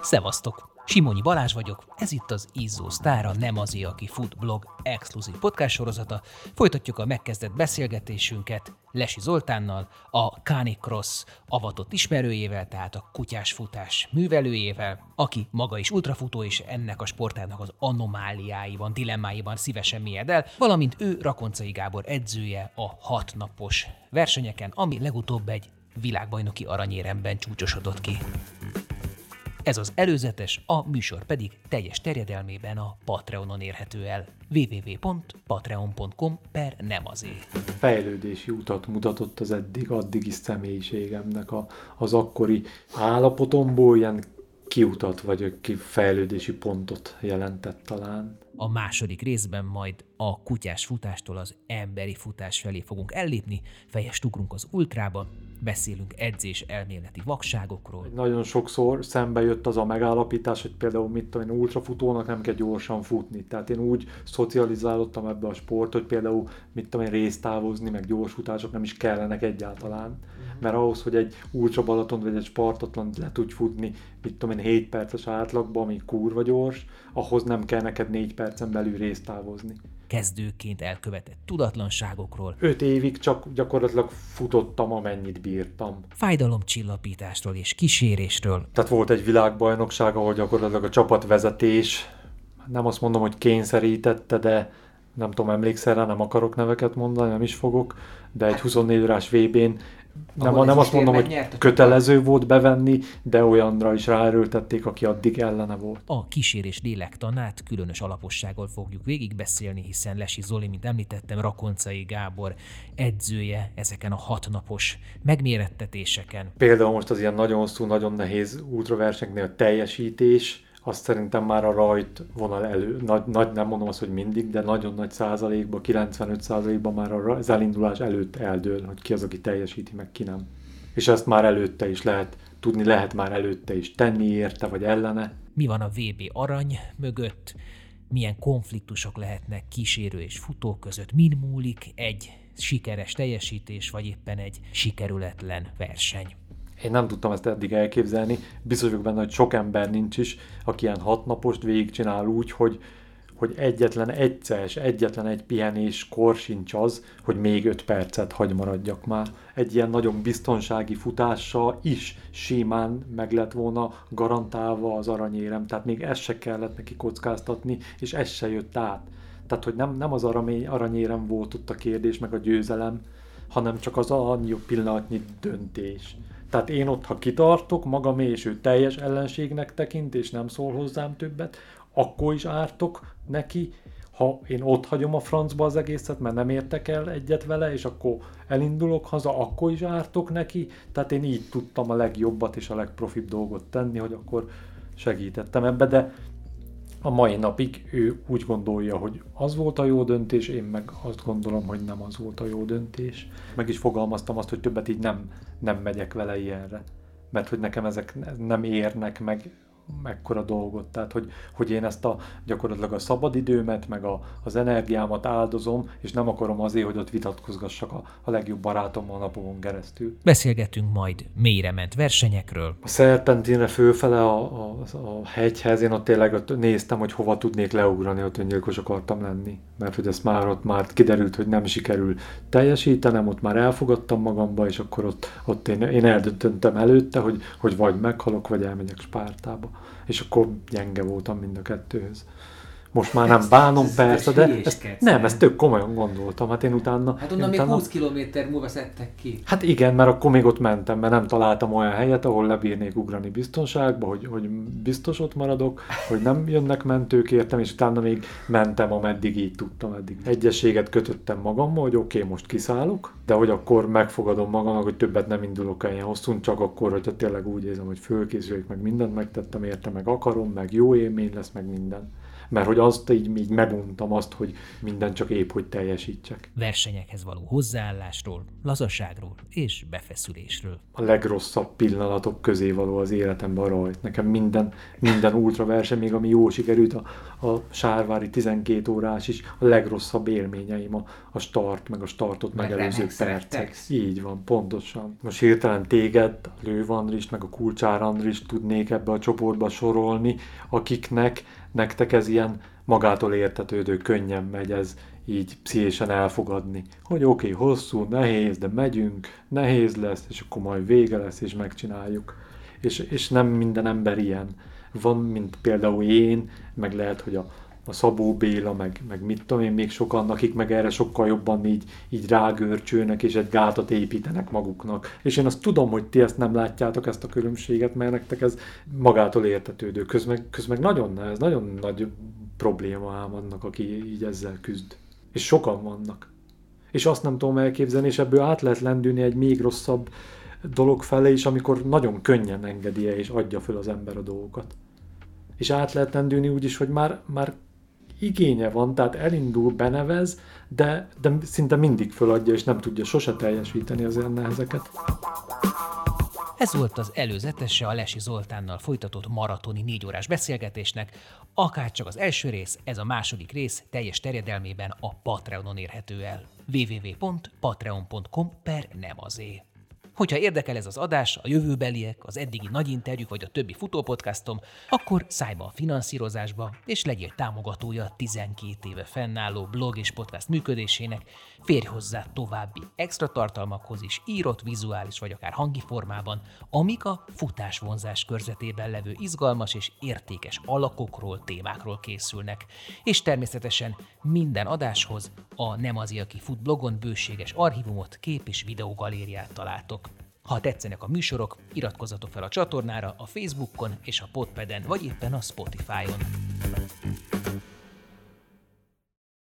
Szevasztok! Simonyi Balázs vagyok, ez itt az Izzó Sztára, nem az, aki fut blog exkluzív podcast sorozata. Folytatjuk a megkezdett beszélgetésünket Lesi Zoltánnal, a Canicross avatott ismerőjével, tehát a kutyás futás művelőjével, aki maga is ultrafutó és ennek a sportának az anomáliáiban, dilemmáiban szívesen mélyed el, valamint ő Rakoncai Gábor edzője a hatnapos versenyeken, ami legutóbb egy világbajnoki aranyéremben csúcsosodott ki. Ez az előzetes, a műsor pedig teljes terjedelmében a Patreonon érhető el. www.patreon.com per nem azért. Fejlődési utat mutatott az eddig, addigi személyiségemnek a, az akkori állapotomból ilyen kiutat vagy ki fejlődési pontot jelentett talán. A második részben majd a kutyás futástól az emberi futás felé fogunk ellépni, fejest ugrunk az ultrába, beszélünk edzés elméleti vakságokról. Nagyon sokszor szembe jött az a megállapítás, hogy például mit tudom én, ultrafutónak nem kell gyorsan futni. Tehát én úgy szocializálódtam ebbe a sport, hogy például mit tudom én, résztávozni, meg gyors futások nem is kellenek egyáltalán. Uh-huh. Mert ahhoz, hogy egy ultra Balaton vagy egy Spartatlan le tudj futni, mit tudom én, 7 perces átlagban, ami kurva gyors, ahhoz nem kell neked 4 percen belül résztávozni kezdőként elkövetett tudatlanságokról. Öt évig csak gyakorlatilag futottam, amennyit bírtam. Fájdalomcsillapításról és kísérésről. Tehát volt egy világbajnokság, ahol gyakorlatilag a csapatvezetés, nem azt mondom, hogy kényszerítette, de nem tudom, emlékszel rá, nem akarok neveket mondani, nem is fogok, de egy 24 órás VB-n nem, nem azt mondom, hogy kötelező volt bevenni, de olyanra is ráerőltették, aki addig ellene volt. A kísérés lélektanát különös alapossággal fogjuk végigbeszélni, hiszen Lesi Zoli, mint említettem, Rakoncai Gábor edzője ezeken a hatnapos megmérettetéseken. Például most az ilyen nagyon hosszú, nagyon nehéz útraversenyeknél a teljesítés, azt szerintem már a rajt vonal elő, nagy, nagy, nem mondom azt, hogy mindig, de nagyon nagy százalékban, 95 százalékban már az elindulás előtt eldől, hogy ki az, aki teljesíti, meg ki nem. És ezt már előtte is lehet, tudni lehet már előtte is tenni érte, vagy ellene. Mi van a VB arany mögött? Milyen konfliktusok lehetnek kísérő és futó között? Min múlik egy sikeres teljesítés, vagy éppen egy sikerületlen verseny? Én nem tudtam ezt eddig elképzelni. Biztos vagyok benne, hogy sok ember nincs is, aki ilyen hatnapost végigcsinál úgy, hogy, hogy egyetlen egyszer, egyetlen egy pihenés kor sincs az, hogy még öt percet hagy maradjak már. Egy ilyen nagyon biztonsági futással is simán meg lett volna garantálva az aranyérem, tehát még ezt se kellett neki kockáztatni, és ez se jött át. Tehát, hogy nem, nem az aranyérem volt ott a kérdés, meg a győzelem, hanem csak az annyi pillanatnyi döntés. Tehát én ott, ha kitartok, magam és ő teljes ellenségnek tekint, és nem szól hozzám többet, akkor is ártok neki, ha én ott hagyom a francba az egészet, mert nem értek el egyet vele, és akkor elindulok haza, akkor is ártok neki. Tehát én így tudtam a legjobbat és a legprofibb dolgot tenni, hogy akkor segítettem ebbe, de a mai napig ő úgy gondolja, hogy az volt a jó döntés, én meg azt gondolom, hogy nem az volt a jó döntés. Meg is fogalmaztam azt, hogy többet így nem, nem megyek vele ilyenre. Mert hogy nekem ezek nem érnek meg mekkora dolgot. Tehát, hogy, hogy én ezt a gyakorlatilag a szabadidőmet, meg a, az energiámat áldozom, és nem akarom azért, hogy ott vitatkozgassak a, a legjobb barátommal napokon keresztül. Beszélgetünk majd mélyre ment versenyekről. A szerpentinre főfele a, a, a hegyhez, én ott tényleg ott néztem, hogy hova tudnék leugrani, ott öngyilkos akartam lenni. Mert hogy ezt már ott már kiderült, hogy nem sikerül teljesítenem, ott már elfogadtam magamba, és akkor ott, ott én, én eldöntöttem előtte, hogy, hogy vagy meghalok, vagy elmegyek Spártába és akkor gyenge voltam mind a kettőhöz. Most már nem bánom, ez, persze, de ezt, nem, ezt tök komolyan gondoltam. Hát én utána... Hát onnan még utána, 20 km múlva szedtek ki. Hát igen, mert akkor még ott mentem, mert nem találtam olyan helyet, ahol lebírnék ugrani biztonságba, hogy, hogy biztos ott maradok, hogy nem jönnek mentők értem, és utána még mentem, ameddig így tudtam eddig. Egyességet kötöttem magammal, hogy oké, okay, most kiszállok, de hogy akkor megfogadom magamnak, hogy többet nem indulok el ilyen hosszú, csak akkor, hogyha tényleg úgy érzem, hogy fölkészülök, meg mindent megtettem érte, meg akarom, meg jó élmény lesz, meg minden mert hogy azt így, így meguntam azt, hogy minden csak épp, hogy teljesítsek. Versenyekhez való hozzáállásról, lazaságról és befeszülésről. A legrosszabb pillanatok közé való az életemben rajt. Nekem minden, minden ultra verseny, még ami jó sikerült, a, a sárvári 12 órás is, a legrosszabb élményeim a, a start, meg a startot Meg megelőző percek. Így van, pontosan. Most hirtelen téged, Lőv Andrist, meg a Kulcsár Andrist tudnék ebbe a csoportba sorolni, akiknek, nektek ez ilyen magától értetődő, könnyen megy ez így pszichésen elfogadni, hogy oké, okay, hosszú, nehéz, de megyünk, nehéz lesz, és akkor majd vége lesz, és megcsináljuk. És, és nem minden ember ilyen. Van, mint például én, meg lehet, hogy a, a Szabó Béla, meg, meg mit tudom én, még sokan, akik meg erre sokkal jobban így, így rágörcsölnek, és egy gátat építenek maguknak. És én azt tudom, hogy ti ezt nem látjátok, ezt a különbséget, mert nektek ez magától értetődő. Közben, közben nagyon nehez, nagyon nagy probléma ám annak, aki így ezzel küzd. És sokan vannak. És azt nem tudom elképzelni, és ebből át lehet lendülni egy még rosszabb dolog felé is, amikor nagyon könnyen engedi és adja föl az ember a dolgokat. És át lehet lendülni úgy is, hogy már, már igénye van, tehát elindul, benevez, de, de szinte mindig föladja, és nem tudja sose teljesíteni az ilyen nehezeket. Ez volt az előzetese a Lesi Zoltánnal folytatott maratoni négy órás beszélgetésnek, akárcsak az első rész, ez a második rész teljes terjedelmében a Patreonon érhető el. www.patreon.com per nem azé. Hogyha érdekel ez az adás, a jövőbeliek, az eddigi nagy interjúk vagy a többi futópodcastom, akkor szállj be a finanszírozásba, és legyél támogatója a 12 éve fennálló blog és podcast működésének, férj hozzá további extra tartalmakhoz is írott, vizuális vagy akár hangi formában, amik a futás vonzás körzetében levő izgalmas és értékes alakokról, témákról készülnek. És természetesen minden adáshoz a Nem az aki fut blogon bőséges archívumot, kép és videógalériát találtok. Ha tetszenek a műsorok, iratkozzatok fel a csatornára a Facebookon és a Podpeden, vagy éppen a Spotify-on.